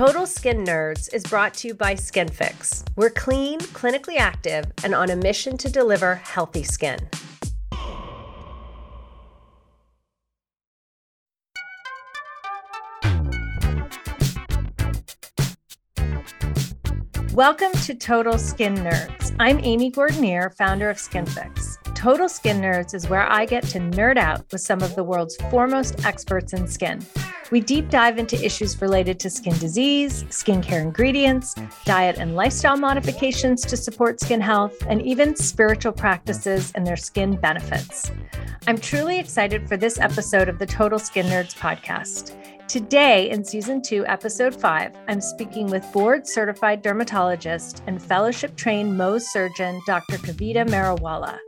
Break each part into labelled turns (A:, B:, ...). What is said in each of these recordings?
A: Total Skin Nerds is brought to you by SkinFix. We're clean, clinically active, and on a mission to deliver healthy skin. Welcome to Total Skin Nerds. I'm Amy Gordinier, founder of SkinFix. Total Skin Nerds is where I get to nerd out with some of the world's foremost experts in skin. We deep dive into issues related to skin disease, skincare ingredients, diet and lifestyle modifications to support skin health, and even spiritual practices and their skin benefits. I'm truly excited for this episode of the Total Skin Nerds podcast. Today, in season two, episode five, I'm speaking with board certified dermatologist and fellowship trained Mohs surgeon, Dr. Kavita Mariwalla.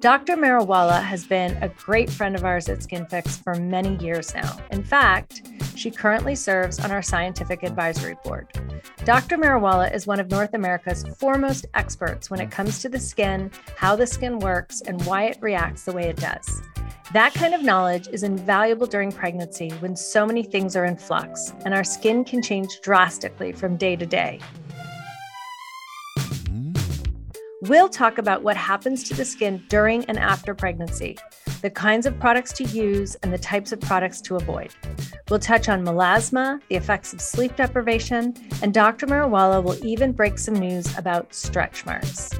A: Dr. Mariwalla has been a great friend of ours at SkinFix for many years now. In fact, she currently serves on our scientific advisory board. Dr. Mariwalla is one of North America's foremost experts when it comes to the skin, how the skin works, and why it reacts the way it does. That kind of knowledge is invaluable during pregnancy when so many things are in flux and our skin can change drastically from day to day. We'll talk about what happens to the skin during and after pregnancy, the kinds of products to use, and the types of products to avoid. We'll touch on melasma, the effects of sleep deprivation, and Dr. Mariwalla will even break some news about stretch marks.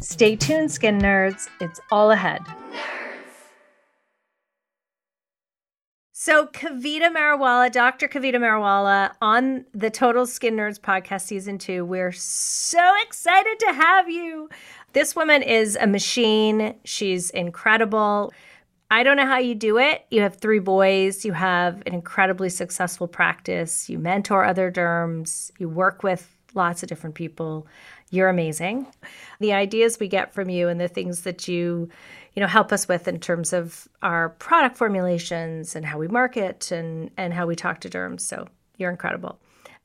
A: Stay tuned, skin nerds. It's all ahead. So, Kavita Mariwalla, Dr. Kavita Mariwalla on the Total Skin Nerds podcast season two, we're so excited to have you. This woman is a machine. She's incredible. I don't know how you do it. You have three boys, you have an incredibly successful practice, you mentor other derms, you work with lots of different people. You're amazing. The ideas we get from you and the things that you you know help us with in terms of our product formulations and how we market and and how we talk to derms. So you're incredible.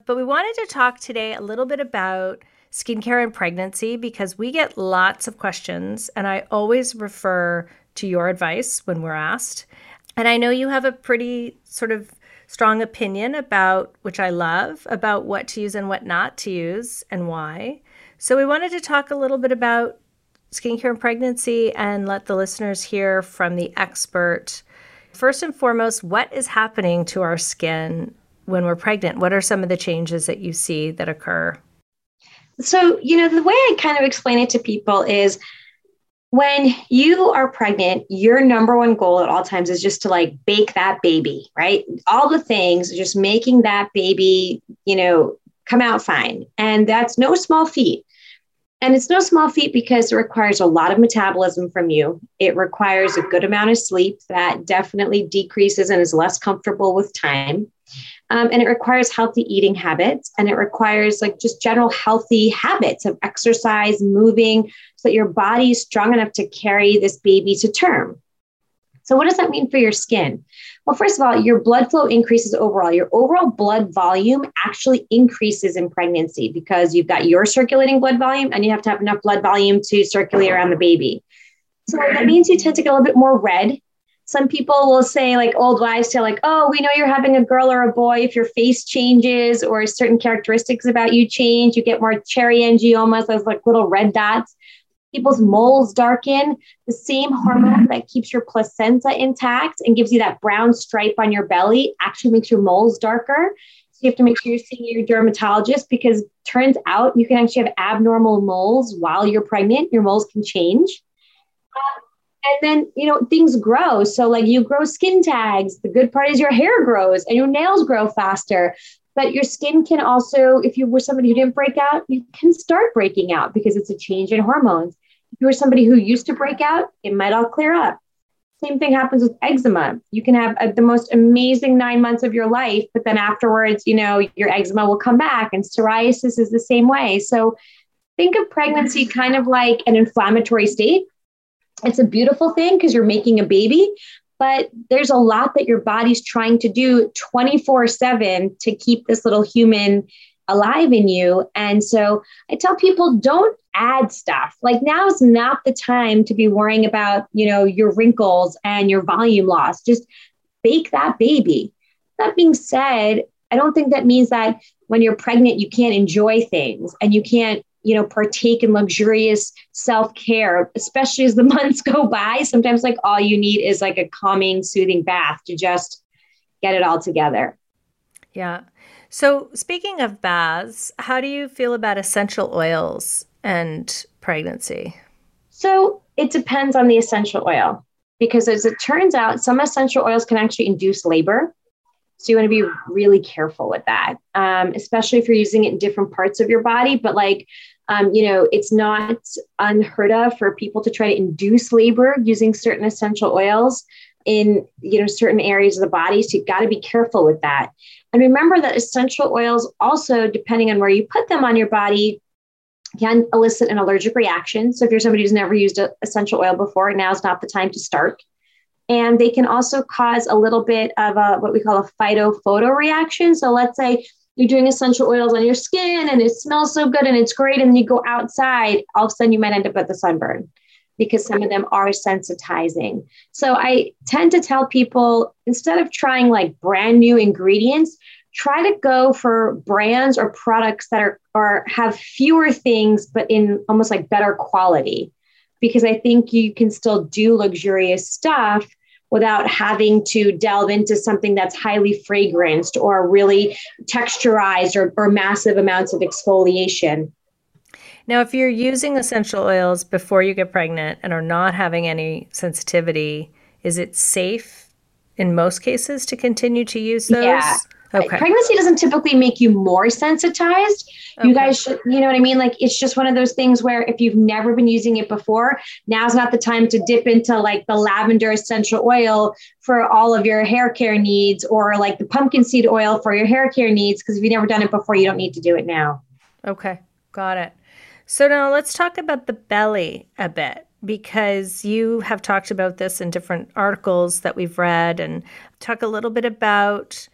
A: But we wanted to talk today a little bit about skincare and pregnancy because we get lots of questions and i always refer to your advice when we're asked. And i know you have a pretty sort of strong opinion about which i love about what to use and what not to use and why. So we wanted to talk a little bit about skincare and pregnancy and let the listeners hear from the expert. First and foremost, what is happening to our skin when we're pregnant? What are some of the changes that you see that occur?
B: So, you know, the way I kind of explain it to people is when you are pregnant, your number one goal at all times is just to like bake that baby, right? All the things, just making that baby, you know, come out fine. And that's no small feat. And it's no small feat because it requires a lot of metabolism from you. It requires a good amount of sleep that definitely decreases and is less comfortable with time. Um, and it requires healthy eating habits and it requires like just general healthy habits of exercise, moving, so that your body is strong enough to carry this baby to term. So, what does that mean for your skin? Well, first of all, your blood flow increases overall. Your overall blood volume actually increases in pregnancy because you've got your circulating blood volume and you have to have enough blood volume to circulate around the baby. So that means you tend to get a little bit more red. Some people will say, like old wives say, like, oh, we know you're having a girl or a boy if your face changes or certain characteristics about you change. You get more cherry angiomas, those like little red dots people's moles darken. The same hormone that keeps your placenta intact and gives you that brown stripe on your belly actually makes your moles darker. So you have to make sure you're seeing your dermatologist because turns out you can actually have abnormal moles while you're pregnant. Your moles can change. Uh, and then, you know, things grow. So, like you grow skin tags. The good part is your hair grows and your nails grow faster. But your skin can also, if you were somebody who didn't break out, you can start breaking out because it's a change in hormones. You were somebody who used to break out, it might all clear up. Same thing happens with eczema. You can have a, the most amazing nine months of your life, but then afterwards, you know, your eczema will come back, and psoriasis is the same way. So think of pregnancy kind of like an inflammatory state. It's a beautiful thing because you're making a baby, but there's a lot that your body's trying to do 24 7 to keep this little human alive in you. And so I tell people don't add stuff. Like now is not the time to be worrying about, you know, your wrinkles and your volume loss. Just bake that baby. That being said, I don't think that means that when you're pregnant, you can't enjoy things and you can't, you know, partake in luxurious self care, especially as the months go by. Sometimes, like, all you need is like a calming, soothing bath to just get it all together.
A: Yeah. So, speaking of baths, how do you feel about essential oils and pregnancy?
B: So, it depends on the essential oil because, as it turns out, some essential oils can actually induce labor. So, you want to be really careful with that, um, especially if you're using it in different parts of your body. But, like, um, you know, it's not unheard of for people to try to induce labor using certain essential oils in you know certain areas of the body so you've got to be careful with that and remember that essential oils also depending on where you put them on your body can elicit an allergic reaction. So if you're somebody who's never used a essential oil before now's not the time to start. And they can also cause a little bit of a what we call a phytophoto reaction. So let's say you're doing essential oils on your skin and it smells so good and it's great and you go outside all of a sudden you might end up with a sunburn because some of them are sensitizing. So I tend to tell people instead of trying like brand new ingredients, try to go for brands or products that are or have fewer things but in almost like better quality because I think you can still do luxurious stuff without having to delve into something that's highly fragranced or really texturized or, or massive amounts of exfoliation.
A: Now, if you're using essential oils before you get pregnant and are not having any sensitivity, is it safe in most cases to continue to use those?
B: Yeah. Okay. Pregnancy doesn't typically make you more sensitized. Okay. You guys should, you know what I mean? Like it's just one of those things where if you've never been using it before, now's not the time to dip into like the lavender essential oil for all of your hair care needs or like the pumpkin seed oil for your hair care needs. Because if you've never done it before, you don't need to do it now.
A: Okay. Got it. So now let's talk about the belly a bit because you have talked about this in different articles that we've read and talk a little bit about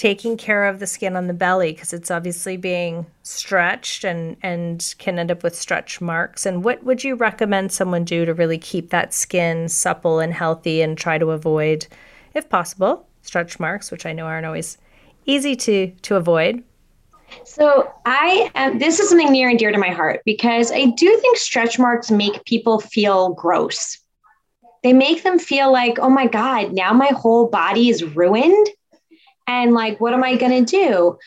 A: taking care of the skin on the belly because it's obviously being stretched and and can end up with stretch marks and what would you recommend someone do to really keep that skin supple and healthy and try to avoid if possible stretch marks which I know aren't always easy to to avoid
B: so I am, this is something near and dear to my heart because I do think stretch marks make people feel gross. They make them feel like, oh my God, now my whole body is ruined. And like, what am I going to do?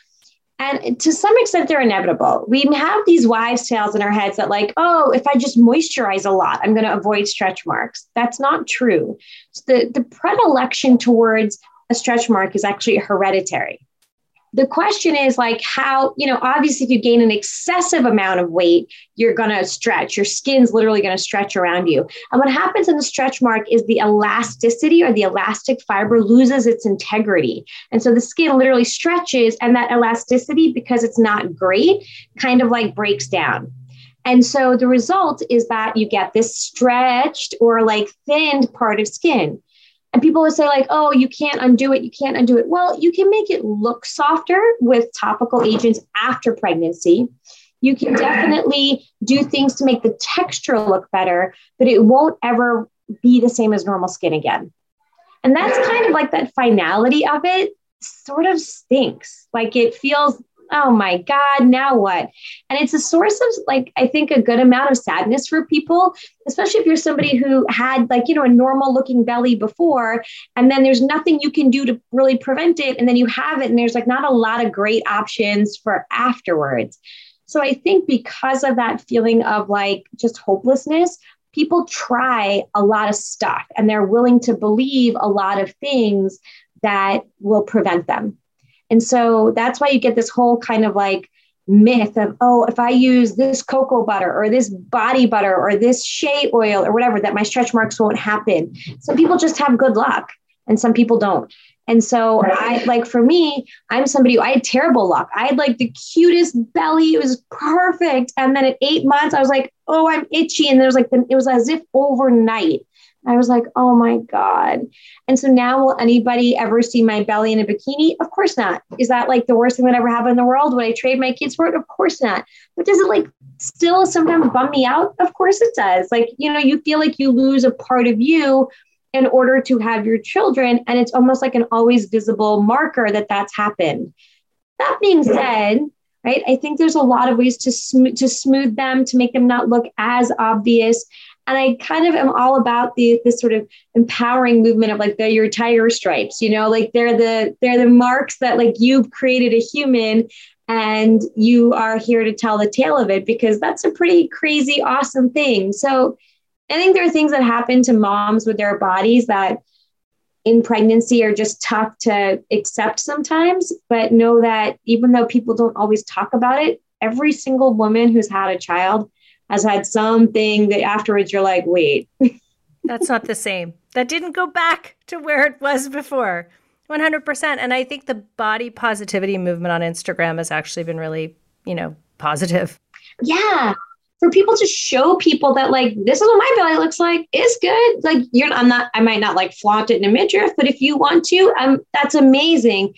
B: And to some extent, they're inevitable. We have these wives' tales in our heads that, like, oh, if I just moisturize a lot, I'm going to avoid stretch marks. That's not true. So the, the predilection towards a stretch mark is actually hereditary the question is like how you know obviously if you gain an excessive amount of weight you're going to stretch. Your skin's literally going to stretch around you. And what happens in the stretch mark is the elasticity or the elastic fiber loses its integrity. And so the skin literally stretches and that elasticity because it's not great kind of like breaks down. And so the result is that you get this stretched or like thinned part of skin and people would say, like, oh, you can't undo it. You can't undo it. Well, you can make it look softer with topical agents after pregnancy. You can definitely do things to make the texture look better, but it won't ever be the same as normal skin again. And that's kind of like that finality of it sort of stinks. Like it feels oh my God, now what? And it's a source of, like, I think a good amount of sadness for people, especially if you're somebody who had, like, you know, a normal looking belly before, and then there's nothing you can do to really prevent it. And then you have it, and there's like not a lot of great options for afterwards. So I think because of that feeling of like just hopelessness, people try a lot of stuff and they're willing to believe a lot of things that will prevent them. And so that's why you get this whole kind of like myth of, oh, if I use this cocoa butter or this body butter or this shea oil or whatever, that my stretch marks won't happen. Some people just have good luck and some people don't. And so I like for me, I'm somebody who I had terrible luck. I had like the cutest belly. It was perfect. And then at eight months, I was like, oh, I'm itchy. And there was like, it was as if overnight I was like, oh my God. And so now, will anybody ever see my belly in a bikini? Of course not. Is that like the worst thing that ever happened in the world? Would I trade my kids for it? Of course not. But does it like still sometimes bum me out? Of course it does. Like, you know, you feel like you lose a part of you in order to have your children. And it's almost like an always visible marker that that's happened. That being said, right, I think there's a lot of ways to smooth to smooth them to make them not look as obvious. And I kind of am all about the this sort of empowering movement of like they're your tiger stripes, you know, like they're the they're the marks that like you've created a human and you are here to tell the tale of it because that's a pretty crazy, awesome thing. So I think there are things that happen to moms with their bodies that in pregnancy are just tough to accept sometimes, but know that even though people don't always talk about it, every single woman who's had a child has had something that afterwards you're like, wait.
A: That's not the same. That didn't go back to where it was before. 100%. And I think the body positivity movement on Instagram has actually been really, you know, positive.
B: Yeah for people to show people that like this is what my belly looks like is good. Like you're I'm not I might not like flaunt it in a midriff, but if you want to, um that's amazing.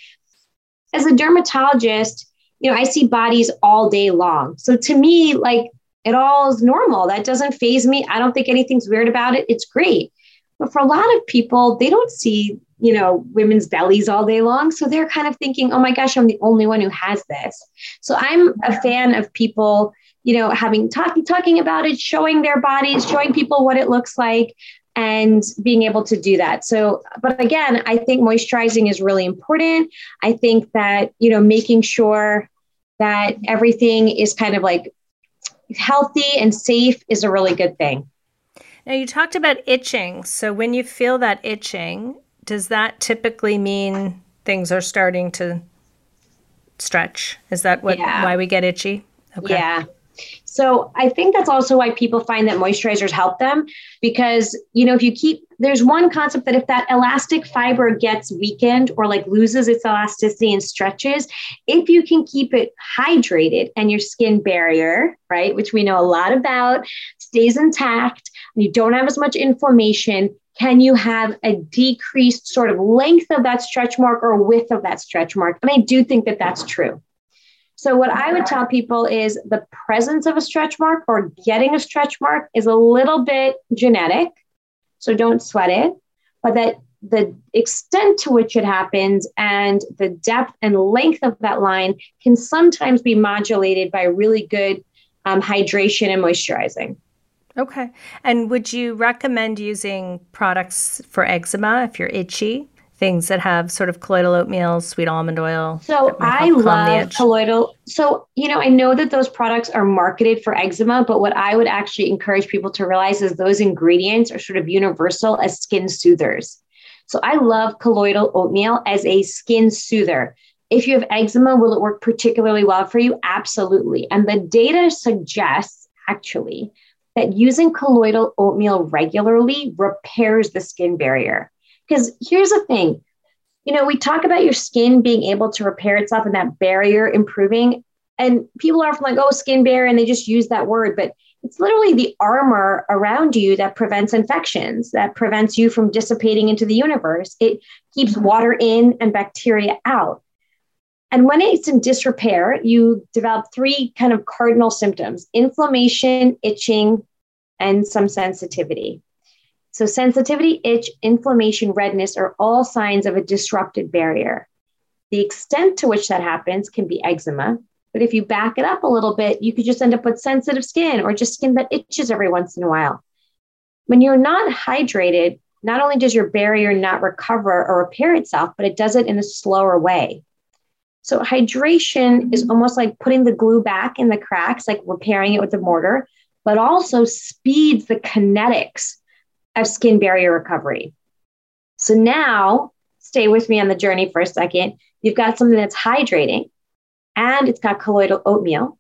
B: As a dermatologist, you know, I see bodies all day long. So to me, like it all is normal. That doesn't phase me. I don't think anything's weird about it. It's great. But for a lot of people, they don't see, you know, women's bellies all day long. So they're kind of thinking, oh my gosh, I'm the only one who has this. So I'm a fan of people you know, having talking talking about it, showing their bodies, showing people what it looks like, and being able to do that. So, but again, I think moisturizing is really important. I think that, you know, making sure that everything is kind of like healthy and safe is a really good thing.
A: Now, you talked about itching. So, when you feel that itching, does that typically mean things are starting to stretch? Is that what yeah. why we get itchy?
B: Okay. Yeah. So I think that's also why people find that moisturizers help them because, you know, if you keep, there's one concept that if that elastic fiber gets weakened or like loses its elasticity and stretches, if you can keep it hydrated and your skin barrier, right, which we know a lot about, stays intact, and you don't have as much inflammation, can you have a decreased sort of length of that stretch mark or width of that stretch mark? And I do think that that's true. So, what I would tell people is the presence of a stretch mark or getting a stretch mark is a little bit genetic. So, don't sweat it, but that the extent to which it happens and the depth and length of that line can sometimes be modulated by really good um, hydration and moisturizing.
A: Okay. And would you recommend using products for eczema if you're itchy? Things that have sort of colloidal oatmeal, sweet almond oil.
B: So I love colloidal. So, you know, I know that those products are marketed for eczema, but what I would actually encourage people to realize is those ingredients are sort of universal as skin soothers. So I love colloidal oatmeal as a skin soother. If you have eczema, will it work particularly well for you? Absolutely. And the data suggests actually that using colloidal oatmeal regularly repairs the skin barrier. Because here's the thing you know, we talk about your skin being able to repair itself and that barrier improving. And people are often like, oh, skin barrier, and they just use that word. But it's literally the armor around you that prevents infections, that prevents you from dissipating into the universe. It keeps water in and bacteria out. And when it's in disrepair, you develop three kind of cardinal symptoms inflammation, itching, and some sensitivity. So, sensitivity, itch, inflammation, redness are all signs of a disrupted barrier. The extent to which that happens can be eczema, but if you back it up a little bit, you could just end up with sensitive skin or just skin that itches every once in a while. When you're not hydrated, not only does your barrier not recover or repair itself, but it does it in a slower way. So, hydration is almost like putting the glue back in the cracks, like repairing it with a mortar, but also speeds the kinetics of skin barrier recovery. So now, stay with me on the journey for a second. You've got something that's hydrating, and it's got colloidal oatmeal,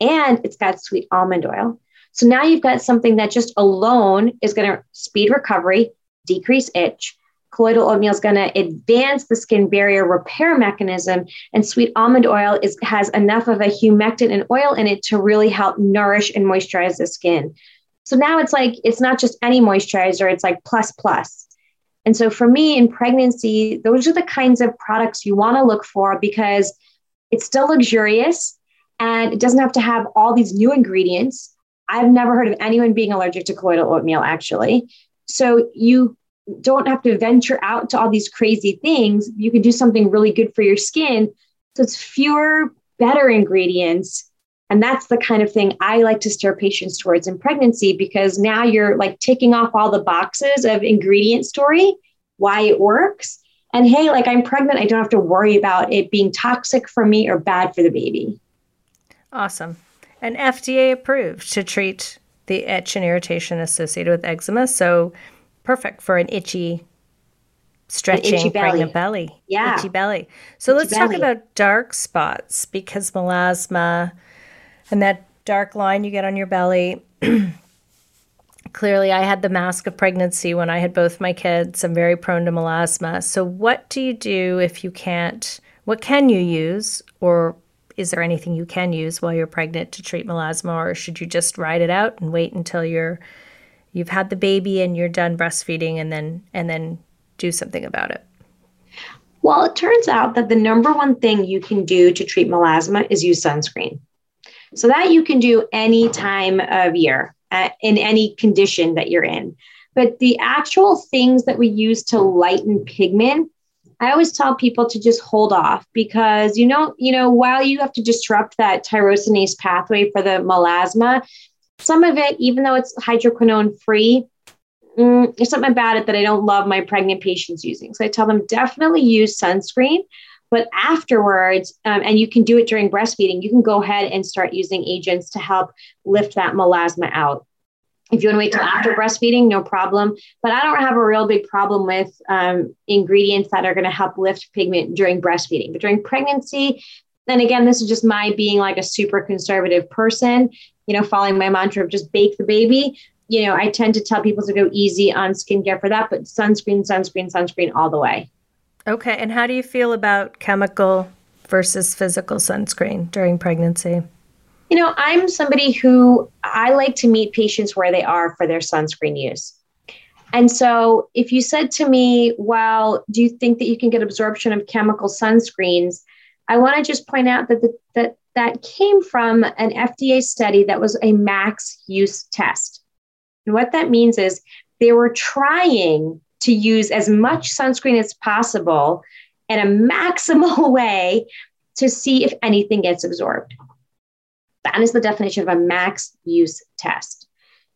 B: and it's got sweet almond oil. So now you've got something that just alone is going to speed recovery, decrease itch. Colloidal oatmeal is going to advance the skin barrier repair mechanism, and sweet almond oil is, has enough of a humectant and oil in it to really help nourish and moisturize the skin. So now it's like, it's not just any moisturizer, it's like plus plus. And so for me in pregnancy, those are the kinds of products you want to look for because it's still luxurious and it doesn't have to have all these new ingredients. I've never heard of anyone being allergic to colloidal oatmeal, actually. So you don't have to venture out to all these crazy things. You can do something really good for your skin So it's fewer, better ingredients. And that's the kind of thing I like to steer patients towards in pregnancy because now you're like ticking off all the boxes of ingredient story, why it works. And hey, like I'm pregnant, I don't have to worry about it being toxic for me or bad for the baby.
A: Awesome. And FDA approved to treat the itch and irritation associated with eczema. So perfect for an itchy, stretching itchy pregnant belly.
B: Yeah.
A: Itchy belly. So itchy let's belly. talk about dark spots because melasma and that dark line you get on your belly. Clearly, I had the mask of pregnancy when I had both my kids. I'm very prone to melasma. So, what do you do if you can't? What can you use, or is there anything you can use while you're pregnant to treat melasma, or should you just ride it out and wait until you're you've had the baby and you're done breastfeeding, and then and then do something about it?
B: Well, it turns out that the number one thing you can do to treat melasma is use sunscreen. So that you can do any time of year uh, in any condition that you're in. But the actual things that we use to lighten pigment, I always tell people to just hold off because you know, you know, while you have to disrupt that tyrosinase pathway for the melasma, some of it, even though it's hydroquinone free, mm, there's something about it that I don't love my pregnant patients using. So I tell them definitely use sunscreen, but afterwards, um, and you can do it during breastfeeding, you can go ahead and start using agents to help lift that melasma out. If you want to wait till after breastfeeding, no problem. But I don't have a real big problem with um, ingredients that are going to help lift pigment during breastfeeding. But during pregnancy, then again, this is just my being like a super conservative person, you know, following my mantra of just bake the baby. You know, I tend to tell people to go easy on skincare for that, but sunscreen, sunscreen, sunscreen all the way.
A: Okay. And how do you feel about chemical versus physical sunscreen during pregnancy?
B: You know, I'm somebody who I like to meet patients where they are for their sunscreen use. And so if you said to me, well, do you think that you can get absorption of chemical sunscreens? I want to just point out that the, that that came from an FDA study that was a max use test. And what that means is they were trying to use as much sunscreen as possible in a maximal way to see if anything gets absorbed. That is the definition of a max use test.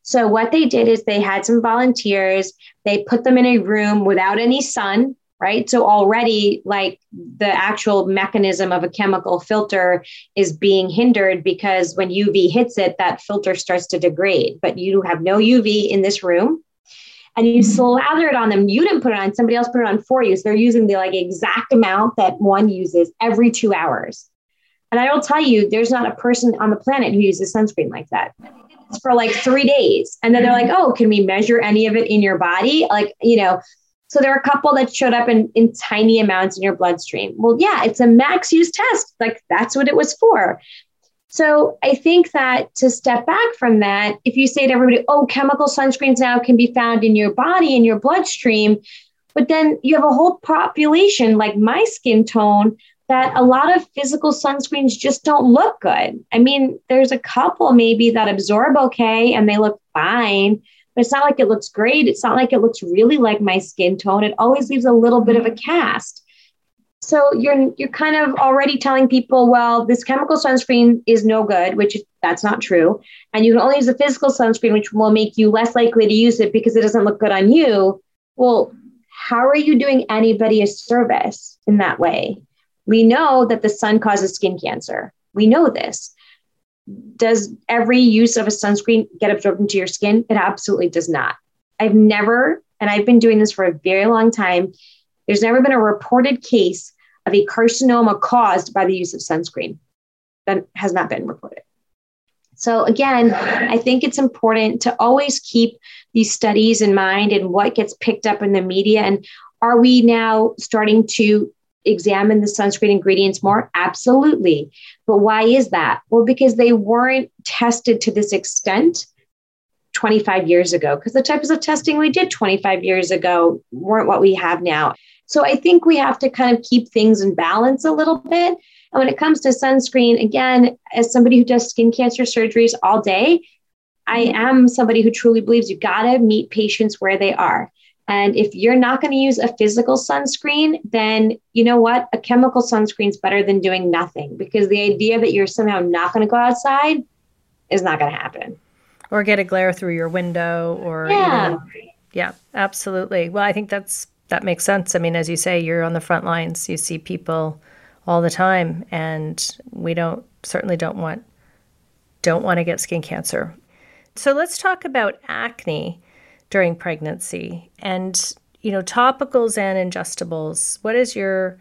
B: So, what they did is they had some volunteers, they put them in a room without any sun, right? So, already, like the actual mechanism of a chemical filter is being hindered because when UV hits it, that filter starts to degrade. But you have no UV in this room and you slather it on them. You didn't put it on, somebody else put it on for you. So they're using the like exact amount that one uses every two hours. And I will tell you, there's not a person on the planet who uses sunscreen like that. It's for like three days. And then they're like, oh, can we measure any of it in your body? Like, you know, so there are a couple that showed up in, in tiny amounts in your bloodstream. Well, yeah, it's a max use test. Like that's what it was for. So I think that to step back from that, if you say to everybody, oh, chemical sunscreens now can be found in your body, in your bloodstream, but then you have a whole population like my skin tone that a lot of physical sunscreens just don't look good. I mean, there's a couple maybe that absorb okay and they look fine, but it's not like it looks great. It's not like it looks really like my skin tone. It always leaves a little bit of a cast. So you're you're kind of already telling people, well, this chemical sunscreen is no good, which that's not true, and you can only use a physical sunscreen, which will make you less likely to use it because it doesn't look good on you. Well, how are you doing anybody a service in that way? We know that the sun causes skin cancer. We know this. Does every use of a sunscreen get absorbed into your skin? It absolutely does not. I've never, and I've been doing this for a very long time, there's never been a reported case of a carcinoma caused by the use of sunscreen. That has not been reported. So, again, I think it's important to always keep these studies in mind and what gets picked up in the media. And are we now starting to examine the sunscreen ingredients more? Absolutely. But why is that? Well, because they weren't tested to this extent 25 years ago, because the types of testing we did 25 years ago weren't what we have now. So I think we have to kind of keep things in balance a little bit. And when it comes to sunscreen, again, as somebody who does skin cancer surgeries all day, I mm-hmm. am somebody who truly believes you got to meet patients where they are. And if you're not going to use a physical sunscreen, then you know what? A chemical sunscreen is better than doing nothing because the idea that you're somehow not going to go outside is not going to happen.
A: Or get a glare through your window or
B: yeah.
A: Even, yeah, absolutely. Well, I think that's that makes sense. I mean, as you say, you're on the front lines. You see people all the time and we don't certainly don't want don't want to get skin cancer. So let's talk about acne during pregnancy and you know topicals and ingestibles. What is your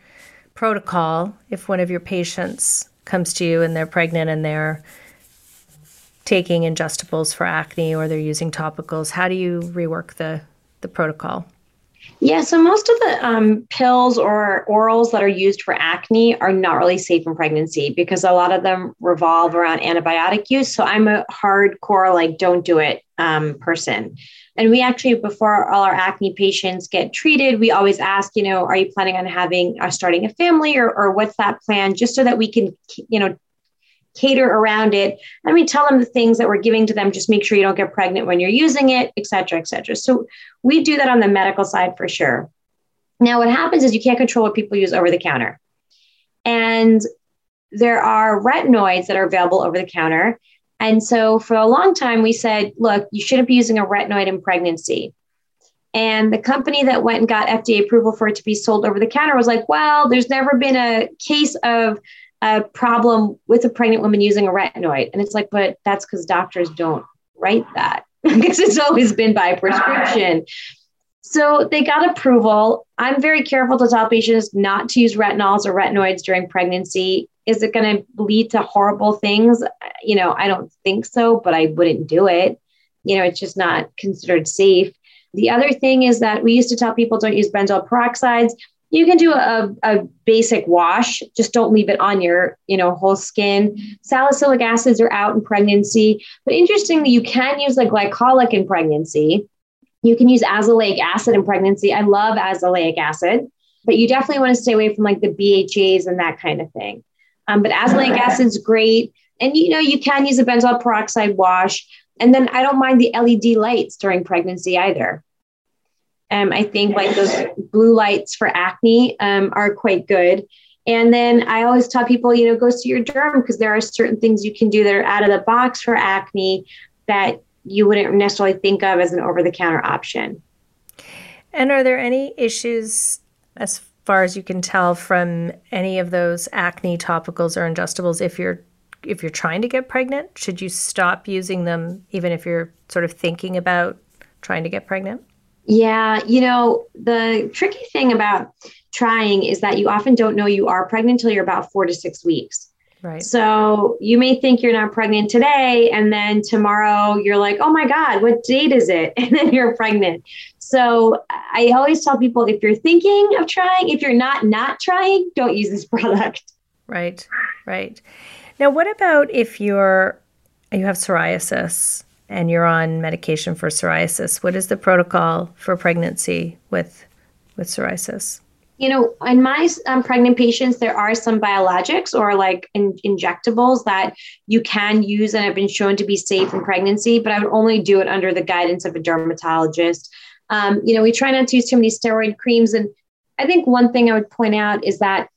A: protocol if one of your patients comes to you and they're pregnant and they're taking ingestibles for acne or they're using topicals? How do you rework the the protocol?
B: Yeah, so most of the um, pills or orals that are used for acne are not really safe in pregnancy because a lot of them revolve around antibiotic use. So I'm a hardcore, like, don't do it um, person. And we actually, before all our acne patients get treated, we always ask, you know, are you planning on having or uh, starting a family or, or what's that plan? Just so that we can, you know, cater around it. And we tell them the things that we're giving to them. Just make sure you don't get pregnant when you're using it, et cetera, et cetera. So we do that on the medical side for sure. Now, what happens is you can't control what people use over the counter. And there are retinoids that are available over the counter. And so for a long time, we said, look, you shouldn't be using a retinoid in pregnancy. And the company that went and got FDA approval for it to be sold over the counter was like, well, there's never been a case of a problem with a pregnant woman using a retinoid. And it's like, but that's because doctors don't write that because it's always been by prescription. So they got approval. I'm very careful to tell patients not to use retinols or retinoids during pregnancy. Is it going to lead to horrible things? You know, I don't think so, but I wouldn't do it. You know, it's just not considered safe. The other thing is that we used to tell people don't use benzoyl peroxides you can do a, a basic wash. Just don't leave it on your you know whole skin. Salicylic acids are out in pregnancy but interestingly you can use the glycolic in pregnancy. You can use azelaic acid in pregnancy. I love azelaic acid but you definitely want to stay away from like the bhas and that kind of thing. Um, but azelaic acid is great. And you know you can use a benzoyl peroxide wash. And then i don't mind the led lights during pregnancy either um, I think like those blue lights for acne um, are quite good. And then I always tell people, you know, go see your derm because there are certain things you can do that are out of the box for acne that you wouldn't necessarily think of as an over the counter option.
A: And are there any issues as far as you can tell from any of those acne topicals or ingestibles if you're if you're trying to get pregnant? Should you stop using them even if you're sort of thinking about trying to get pregnant?
B: Yeah, you know, the tricky thing about trying is that you often don't know you are pregnant until you're about four to six weeks.
A: Right.
B: So you may think you're not pregnant today, and then tomorrow you're like, oh my God, what date is it? And then you're pregnant. So I always tell people if you're thinking of trying, if you're not not trying, don't use this product.
A: Right, right. Now, what about if you're you have psoriasis and you're on medication for psoriasis, what is the protocol for pregnancy with with psoriasis?
B: You know, in my um, pregnant patients, there are some biologics or like in, injectables that you can use and have been shown to be safe in pregnancy, but I would only do it under the guidance of a dermatologist. Um, you know, we try not to use too many steroid creams. And I think one thing I would point out is that,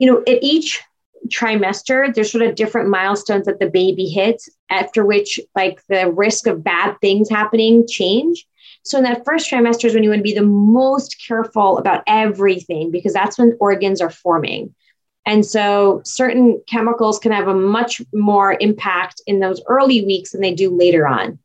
B: you know, at each trimester, there's sort of different milestones that the baby hits, after which like the risk of bad things happening change. So in that first trimester is when you want to be the most careful about everything because that's when organs are forming. And so certain chemicals can have a much more impact in those early weeks than they do later on.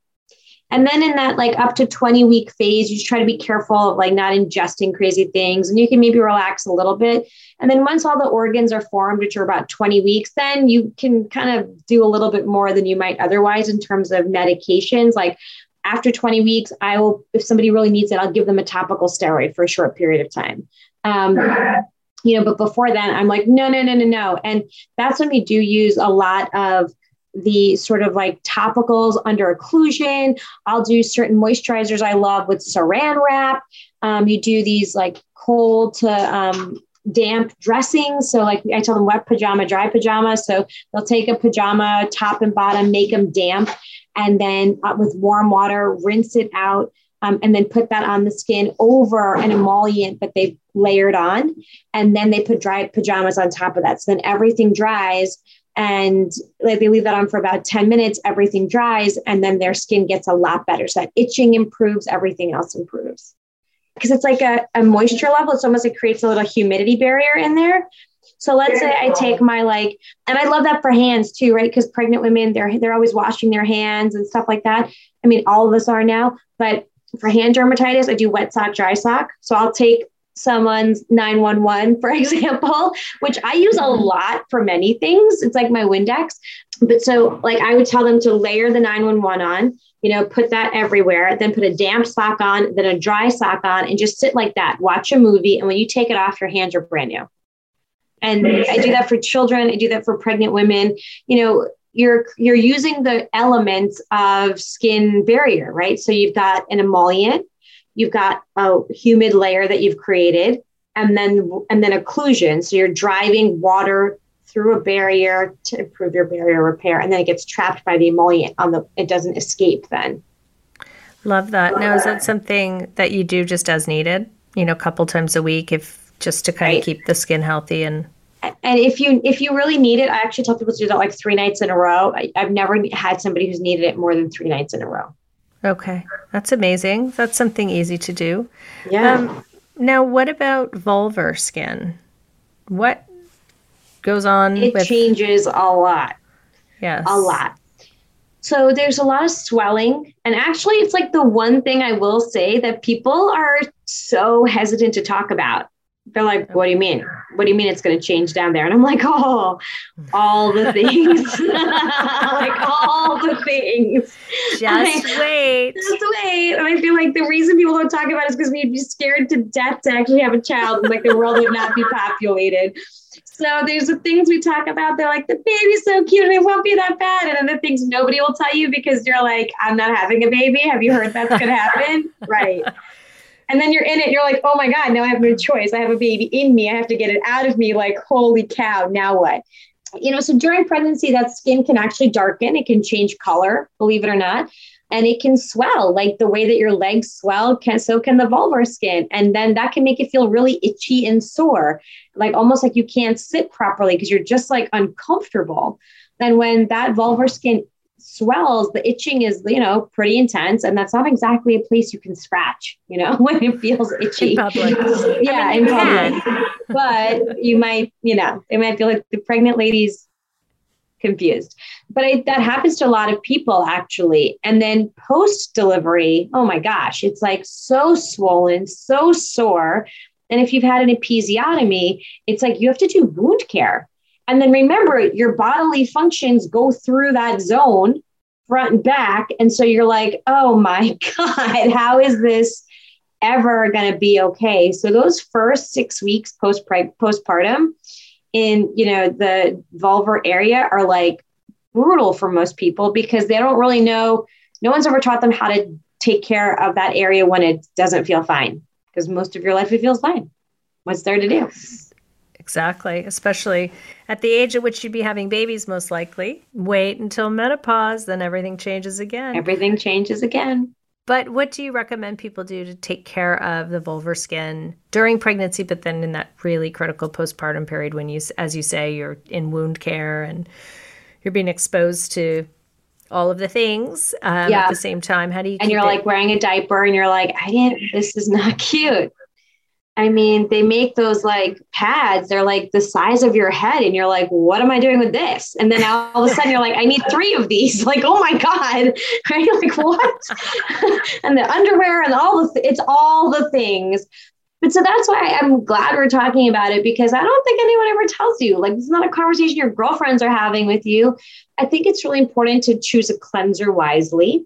B: And then in that like up to 20 week phase, you just try to be careful of like not ingesting crazy things and you can maybe relax a little bit. And then once all the organs are formed, which are about 20 weeks, then you can kind of do a little bit more than you might otherwise in terms of medications. Like after 20 weeks, I will, if somebody really needs it, I'll give them a topical steroid for a short period of time. Um, you know, but before then, I'm like, no, no, no, no, no. And that's when we do use a lot of the sort of like topicals under occlusion. I'll do certain moisturizers I love with saran wrap. Um, you do these like cold to um, damp dressings. So, like I tell them, wet pajama, dry pajama. So they'll take a pajama, top and bottom, make them damp, and then uh, with warm water, rinse it out. um, and then put that on the skin over an emollient that they've layered on. And then they put dry pajamas on top of that. So then everything dries and like they leave that on for about 10 minutes, everything dries, and then their skin gets a lot better. So that itching improves, everything else improves. Because it's like a, a moisture level, it's almost it creates a little humidity barrier in there. So let's say I take my like, and I love that for hands too, right? Because pregnant women, they're they're always washing their hands and stuff like that. I mean, all of us are now, but for hand dermatitis, I do wet sock, dry sock. So I'll take someone's 911, for example, which I use a mm-hmm. lot for many things. It's like my Windex. But so, like, I would tell them to layer the 911 on, you know, put that everywhere, then put a damp sock on, then a dry sock on, and just sit like that, watch a movie. And when you take it off, your hands are brand new. And I do that for children, I do that for pregnant women. You know, you're you're using the elements of skin barrier, right? So you've got an emollient, you've got a humid layer that you've created, and then and then occlusion. So you're driving water through a barrier to improve your barrier repair, and then it gets trapped by the emollient on the. It doesn't escape then.
A: Love that. Now, is that something that you do just as needed? You know, a couple times a week, if just to kind right. of keep the skin healthy and
B: and if you if you really need it, I actually tell people to do that like three nights in a row. I, have never had somebody who's needed it more than three nights in a row.
A: Okay, that's amazing. That's something easy to do.
B: Yeah. Um,
A: now, what about vulvar skin? What goes on?
B: It with... changes a lot.
A: Yes,
B: a lot. So there's a lot of swelling, and actually, it's like the one thing I will say that people are so hesitant to talk about they're like, what do you mean? What do you mean it's going to change down there? And I'm like, oh, all the things, like all the things.
A: Just I, wait.
B: Just wait. And I feel like the reason people don't talk about it is because we'd be scared to death to actually have a child and like the world would not be populated. So there's the things we talk about. They're like, the baby's so cute and it won't be that bad. And then the things nobody will tell you because you're like, I'm not having a baby. Have you heard that's going to happen? right. And then you're in it, you're like, oh my God, now I have no choice. I have a baby in me. I have to get it out of me. Like, holy cow, now what? You know, so during pregnancy, that skin can actually darken, it can change color, believe it or not. And it can swell, like the way that your legs swell, can so can the vulvar skin. And then that can make it feel really itchy and sore, like almost like you can't sit properly because you're just like uncomfortable. And when that vulvar skin swells, the itching is, you know, pretty intense. And that's not exactly a place you can scratch, you know, when it feels itchy.
A: In public.
B: yeah, I mean, in public. but you might, you know, it might feel like the pregnant lady's confused. But I, that happens to a lot of people actually. And then post delivery, oh my gosh, it's like so swollen, so sore. And if you've had an episiotomy, it's like you have to do wound care. And then remember, your bodily functions go through that zone front and back. And so you're like, oh my God, how is this ever going to be okay? So those first six weeks post postpartum in, you know, the vulvar area are like brutal for most people because they don't really know. No one's ever taught them how to take care of that area when it doesn't feel fine because most of your life it feels fine. What's there to do?
A: Exactly, especially at the age at which you'd be having babies, most likely. Wait until menopause, then everything changes again.
B: Everything changes again.
A: But what do you recommend people do to take care of the vulvar skin during pregnancy, but then in that really critical postpartum period when you, as you say, you're in wound care and you're being exposed to all of the things um, yeah. at the same time? How do you?
B: And you're it? like wearing a diaper, and you're like, I didn't. This is not cute. I mean, they make those like pads, they're like the size of your head. And you're like, what am I doing with this? And then all of a sudden you're like, I need three of these. Like, oh my God. Right? Like, what? and the underwear and all the, th- it's all the things. But so that's why I'm glad we're talking about it because I don't think anyone ever tells you. Like, it's not a conversation your girlfriends are having with you. I think it's really important to choose a cleanser wisely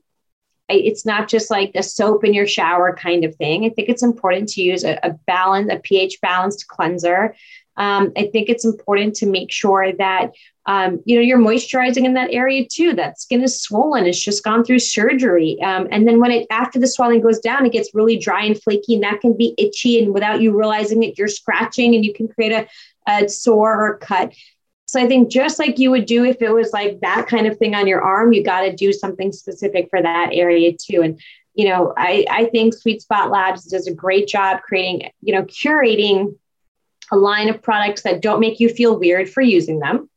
B: it's not just like a soap in your shower kind of thing. I think it's important to use a, a balance, a pH balanced cleanser. Um, I think it's important to make sure that um, you know you're moisturizing in that area too. That skin is swollen; it's just gone through surgery, um, and then when it after the swelling goes down, it gets really dry and flaky, and that can be itchy. And without you realizing it, you're scratching, and you can create a, a sore or cut. So I think just like you would do if it was like that kind of thing on your arm, you got to do something specific for that area too. And you know, I, I think Sweet Spot Labs does a great job creating, you know, curating a line of products that don't make you feel weird for using them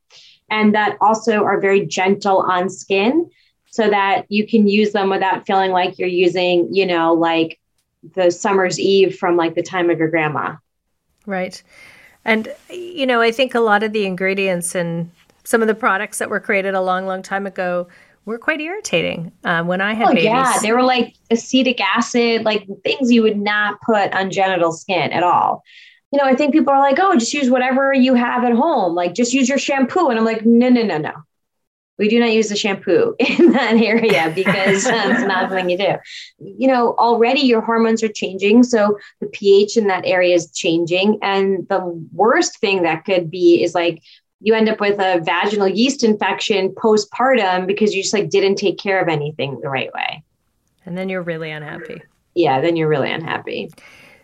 B: and that also are very gentle on skin so that you can use them without feeling like you're using, you know, like the summer's eve from like the time of your grandma.
A: Right. And, you know, I think a lot of the ingredients and some of the products that were created a long, long time ago were quite irritating uh, when I had oh, babies. Yeah,
B: they were like acetic acid, like things you would not put on genital skin at all. You know, I think people are like, oh, just use whatever you have at home, like just use your shampoo. And I'm like, no, no, no, no. We do not use the shampoo in that area because um, that's not something you do. You know, already your hormones are changing. So the pH in that area is changing. And the worst thing that could be is like you end up with a vaginal yeast infection postpartum because you just like didn't take care of anything the right way.
A: And then you're really unhappy.
B: Yeah, then you're really unhappy.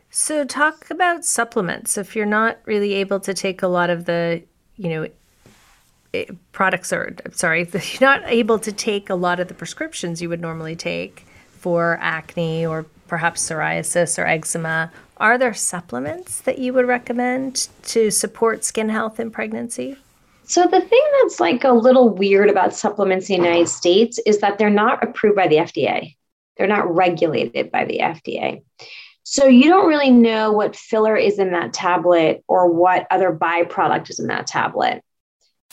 A: So talk about supplements. If you're not really able to take a lot of the, you know, Eh, products or sorry, you're not able to take a lot of the prescriptions you would normally take for acne or perhaps psoriasis or eczema, are there supplements that you would recommend to support skin health in pregnancy?
B: So the thing that's like a little weird about supplements in the United States is that they're not approved by the FDA. They're not regulated by the FDA. So you don't really know what filler is in that tablet or what other byproduct is in that tablet.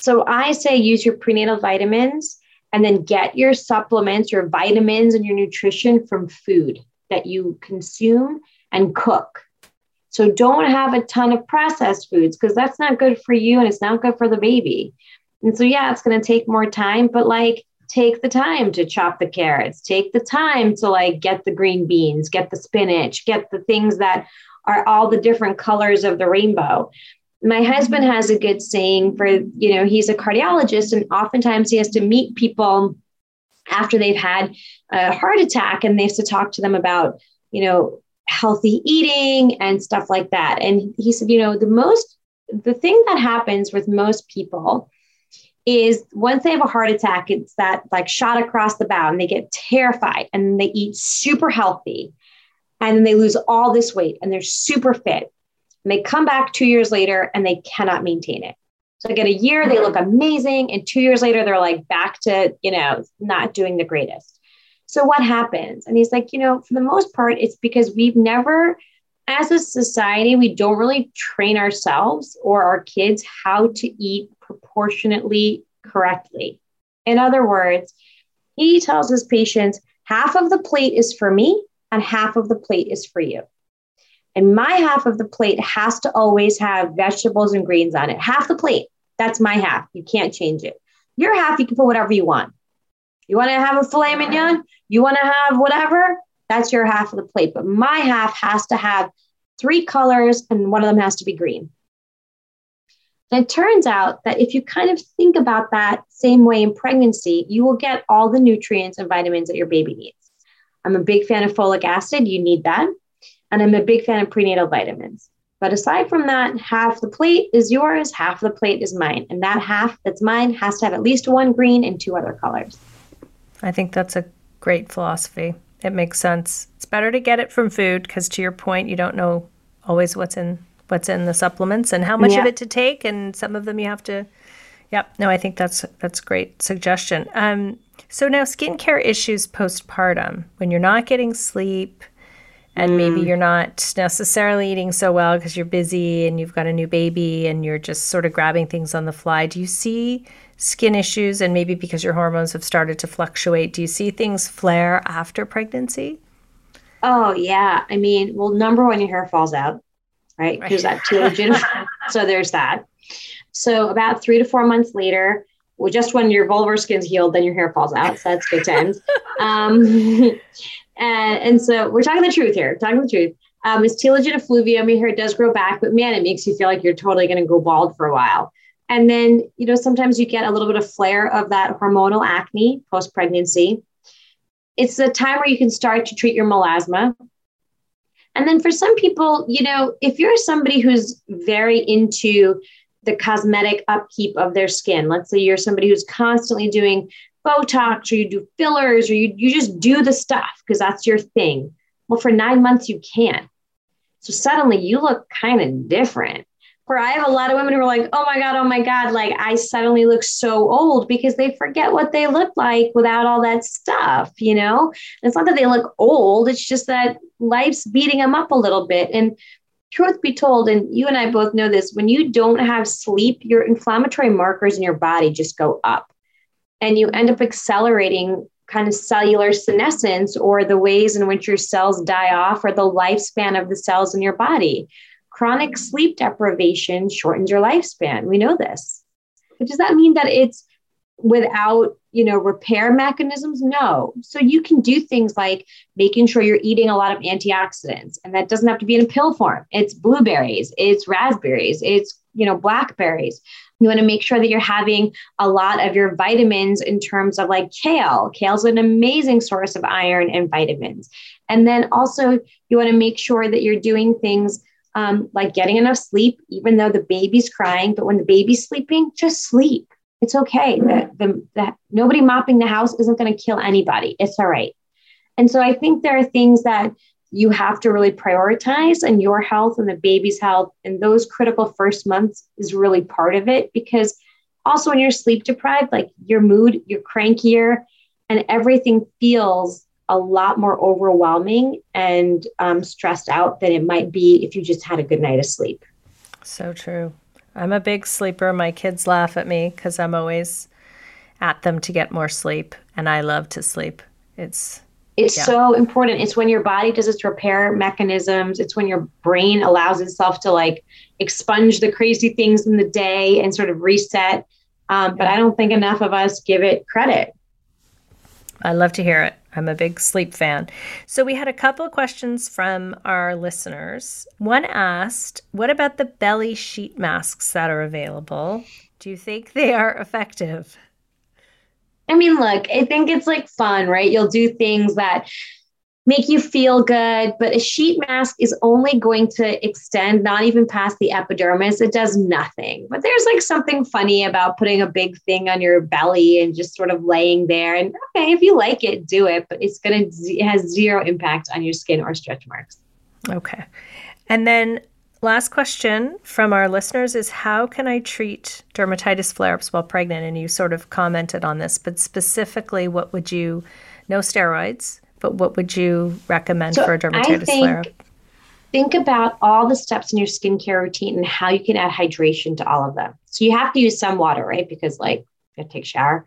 B: So I say use your prenatal vitamins and then get your supplements, your vitamins, and your nutrition from food that you consume and cook. So don't have a ton of processed foods because that's not good for you and it's not good for the baby. And so, yeah, it's going to take more time, but like take the time to chop the carrots, take the time to like get the green beans, get the spinach, get the things that are all the different colors of the rainbow. My husband has a good saying for, you know, he's a cardiologist and oftentimes he has to meet people after they've had a heart attack and they have to talk to them about, you know, healthy eating and stuff like that. And he said, you know, the most, the thing that happens with most people is once they have a heart attack, it's that like shot across the bow and they get terrified and they eat super healthy and then they lose all this weight and they're super fit. And they come back two years later and they cannot maintain it. So they get a year, they look amazing. And two years later, they're like back to, you know, not doing the greatest. So what happens? And he's like, you know, for the most part, it's because we've never, as a society, we don't really train ourselves or our kids how to eat proportionately correctly. In other words, he tells his patients, half of the plate is for me and half of the plate is for you. And my half of the plate has to always have vegetables and greens on it. Half the plate, that's my half. You can't change it. Your half, you can put whatever you want. You want to have a filet mignon? You want to have whatever? That's your half of the plate. But my half has to have three colors and one of them has to be green. And it turns out that if you kind of think about that same way in pregnancy, you will get all the nutrients and vitamins that your baby needs. I'm a big fan of folic acid, you need that. And I'm a big fan of prenatal vitamins. But aside from that, half the plate is yours, half the plate is mine. And that half that's mine has to have at least one green and two other colors.
A: I think that's a great philosophy. It makes sense. It's better to get it from food because, to your point, you don't know always what's in what's in the supplements and how much yeah. of it to take, and some of them you have to. Yep. No, I think that's that's great suggestion. Um, so now skincare issues postpartum when you're not getting sleep, and mm. maybe you're not necessarily eating so well because you're busy and you've got a new baby and you're just sort of grabbing things on the fly. Do you see skin issues? And maybe because your hormones have started to fluctuate do you see things flare after pregnancy?
B: Oh yeah. I mean well number one your hair falls out right? Because right. that so there's that. So about three to four months later well, just when your vulvar skin's healed then your hair falls out. So that's good times. Um, and, and so we're talking the truth here talking the truth um, it's telogen effluvium your hair does grow back but man it makes you feel like you're totally going to go bald for a while and then, you know, sometimes you get a little bit of flare of that hormonal acne post pregnancy. It's a time where you can start to treat your melasma. And then for some people, you know, if you're somebody who's very into the cosmetic upkeep of their skin, let's say you're somebody who's constantly doing Botox or you do fillers or you, you just do the stuff because that's your thing. Well, for nine months, you can't. So suddenly you look kind of different. Where I have a lot of women who are like, oh my God, oh my God, like I suddenly look so old because they forget what they look like without all that stuff, you know? And it's not that they look old, it's just that life's beating them up a little bit. And truth be told, and you and I both know this, when you don't have sleep, your inflammatory markers in your body just go up. And you end up accelerating kind of cellular senescence or the ways in which your cells die off or the lifespan of the cells in your body. Chronic sleep deprivation shortens your lifespan. We know this. But does that mean that it's without you know repair mechanisms no so you can do things like making sure you're eating a lot of antioxidants and that doesn't have to be in a pill form it's blueberries it's raspberries it's you know blackberries you want to make sure that you're having a lot of your vitamins in terms of like kale Kale is an amazing source of iron and vitamins and then also you want to make sure that you're doing things um, like getting enough sleep even though the baby's crying but when the baby's sleeping just sleep it's okay. The, the, the, nobody mopping the house isn't going to kill anybody. It's all right. And so I think there are things that you have to really prioritize, and your health and the baby's health and those critical first months is really part of it because also when you're sleep deprived, like your mood, you're crankier, and everything feels a lot more overwhelming and um, stressed out than it might be if you just had a good night of sleep.
A: So true. I'm a big sleeper. My kids laugh at me because I'm always at them to get more sleep, and I love to sleep. It's
B: it's yeah. so important. It's when your body does its repair mechanisms. It's when your brain allows itself to like expunge the crazy things in the day and sort of reset. Um, but I don't think enough of us give it credit.
A: I love to hear it. I'm a big sleep fan. So we had a couple of questions from our listeners. One asked, What about the belly sheet masks that are available? Do you think they are effective?
B: I mean, look, I think it's like fun, right? You'll do things that make you feel good. But a sheet mask is only going to extend not even past the epidermis. It does nothing. But there's like something funny about putting a big thing on your belly and just sort of laying there. And okay, if you like it, do it. But it's going to, it has zero impact on your skin or stretch marks.
A: Okay. And then last question from our listeners is how can I treat dermatitis flare ups while pregnant? And you sort of commented on this, but specifically, what would you, no steroids? but what would you recommend so for a dermatitis flare up?
B: Think about all the steps in your skincare routine and how you can add hydration to all of them. So you have to use some water, right? Because like you have to take a shower.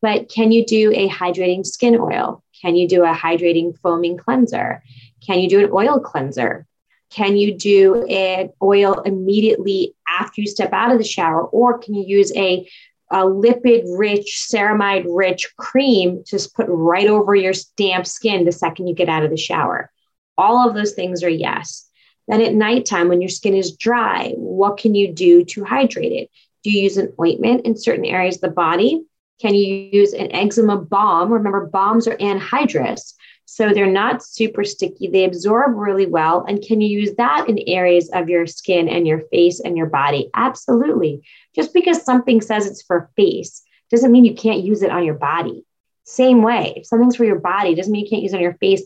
B: But can you do a hydrating skin oil? Can you do a hydrating foaming cleanser? Can you do an oil cleanser? Can you do an oil immediately after you step out of the shower? Or can you use a a lipid rich, ceramide rich cream to put right over your damp skin the second you get out of the shower. All of those things are yes. Then at nighttime, when your skin is dry, what can you do to hydrate it? Do you use an ointment in certain areas of the body? Can you use an eczema balm? Remember, balms are anhydrous. So they're not super sticky. They absorb really well. And can you use that in areas of your skin and your face and your body? Absolutely. Just because something says it's for face doesn't mean you can't use it on your body. Same way, if something's for your body doesn't mean you can't use it on your face.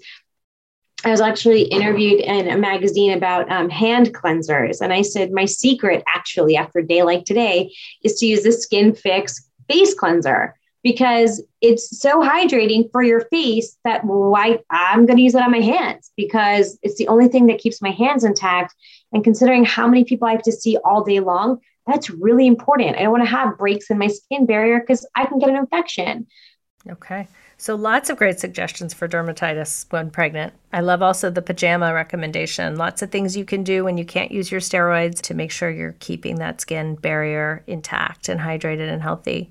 B: I was actually interviewed in a magazine about um, hand cleansers. And I said, my secret actually after a day like today is to use the Skin Fix face cleanser because it's so hydrating for your face that why I'm going to use it on my hands because it's the only thing that keeps my hands intact. And considering how many people I have to see all day long, that's really important. I don't want to have breaks in my skin barrier because I can get an infection.
A: Okay. So lots of great suggestions for dermatitis when pregnant. I love also the pajama recommendation. Lots of things you can do when you can't use your steroids to make sure you're keeping that skin barrier intact and hydrated and healthy.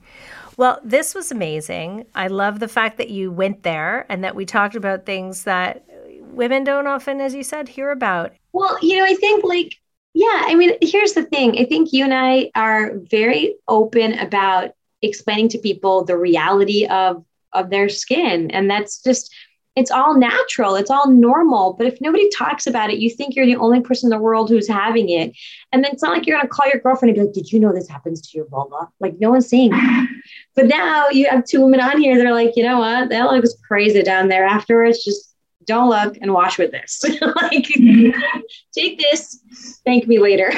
A: Well, this was amazing. I love the fact that you went there and that we talked about things that women don't often, as you said, hear about.
B: Well, you know, I think like, yeah, I mean, here's the thing. I think you and I are very open about explaining to people the reality of of their skin and that's just it's all natural, it's all normal. But if nobody talks about it, you think you're the only person in the world who's having it. And then it's not like you're going to call your girlfriend and be like, Did you know this happens to your vulva? Like, no one's saying that. But now you have two women on here that are like, You know what? That looks crazy down there afterwards. Just don't look and wash with this. like, take this, thank me later.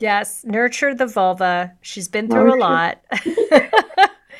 A: yes, nurture the vulva. She's been through a lot.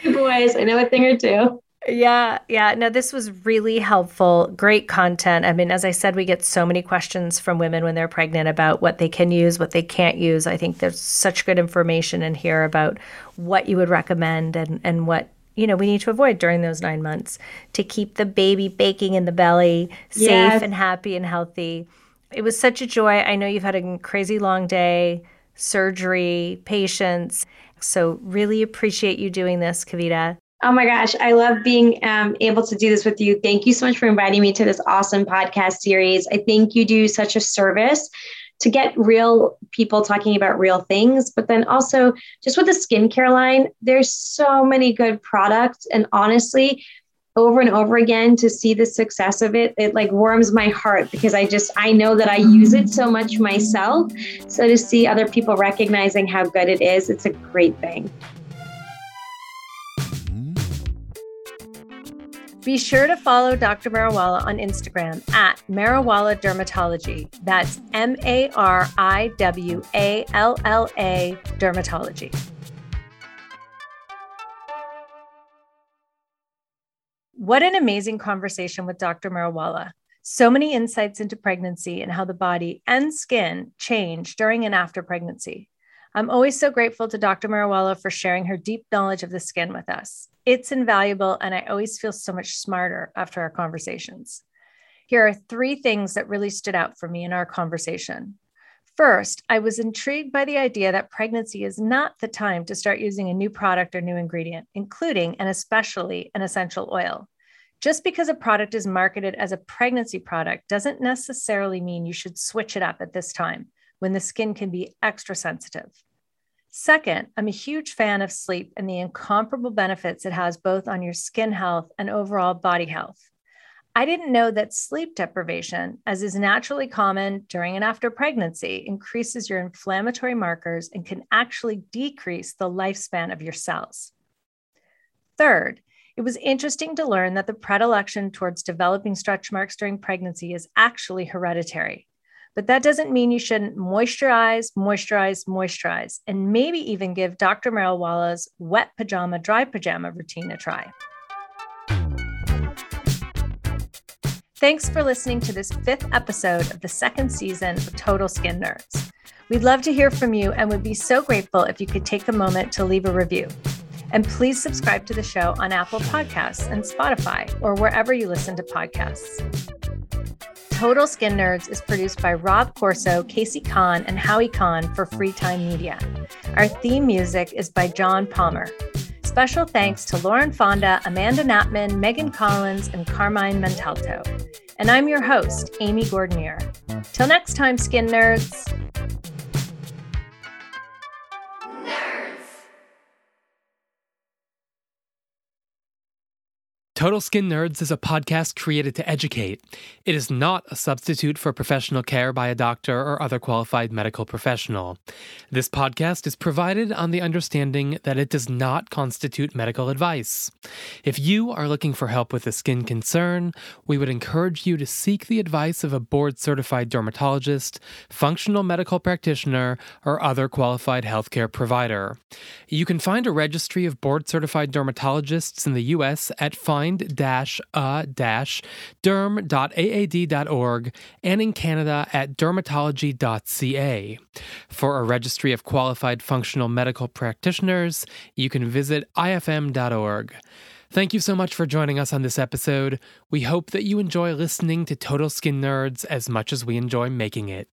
B: boys, I know a thing or two.
A: Yeah, yeah. No, this was really helpful. Great content. I mean, as I said, we get so many questions from women when they're pregnant about what they can use, what they can't use. I think there's such good information in here about what you would recommend and, and what you know we need to avoid during those nine months to keep the baby baking in the belly safe yes. and happy and healthy. It was such a joy. I know you've had a crazy long day, surgery, patients. So really appreciate you doing this, Kavita.
B: Oh my gosh, I love being um, able to do this with you. Thank you so much for inviting me to this awesome podcast series. I think you do such a service to get real people talking about real things, but then also just with the skincare line, there's so many good products. And honestly, over and over again to see the success of it, it like warms my heart because I just, I know that I use it so much myself. So to see other people recognizing how good it is, it's a great thing.
A: Be sure to follow Dr. Mariwalla on Instagram at Mariwalla Dermatology. That's M A R I W A L L A Dermatology. What an amazing conversation with Dr. Mariwalla. So many insights into pregnancy and how the body and skin change during and after pregnancy. I'm always so grateful to Dr. Mariwalla for sharing her deep knowledge of the skin with us. It's invaluable, and I always feel so much smarter after our conversations. Here are three things that really stood out for me in our conversation. First, I was intrigued by the idea that pregnancy is not the time to start using a new product or new ingredient, including and especially an essential oil. Just because a product is marketed as a pregnancy product doesn't necessarily mean you should switch it up at this time when the skin can be extra sensitive. Second, I'm a huge fan of sleep and the incomparable benefits it has both on your skin health and overall body health. I didn't know that sleep deprivation, as is naturally common during and after pregnancy, increases your inflammatory markers and can actually decrease the lifespan of your cells. Third, it was interesting to learn that the predilection towards developing stretch marks during pregnancy is actually hereditary. But that doesn't mean you shouldn't moisturize, moisturize, moisturize, and maybe even give Dr. Mariwalla's wet pajama, dry pajama routine a try. Thanks for listening to this fifth episode of the second season of Total Skin Nerds. We'd love to hear from you and would be so grateful if you could take a moment to leave a review. And please subscribe to the show on Apple Podcasts and Spotify or wherever you listen to podcasts. Total Skin Nerds is produced by Rob Corso, Casey Kahn, and Howie Kahn for Freetime Media. Our theme music is by John Palmer. Special thanks to Lauren Fonda, Amanda Knapman, Megan Collins, and Carmine Montalto. And I'm your host, Amy Gordinier. Till next time, Skin Nerds.
C: Total Skin Nerds is a podcast created to educate. It is not a substitute for professional care by a doctor or other qualified medical professional. This podcast is provided on the understanding that it does not constitute medical advice. If you are looking for help with a skin concern, we would encourage you to seek the advice of a board certified dermatologist, functional medical practitioner, or other qualified healthcare provider. You can find a registry of board certified dermatologists in the U.S. at Find find-a-derm.aad.org and in Canada at dermatology.ca. For a registry of qualified functional medical practitioners, you can visit ifm.org. Thank you so much for joining us on this episode. We hope that you enjoy listening to Total Skin Nerds as much as we enjoy making it.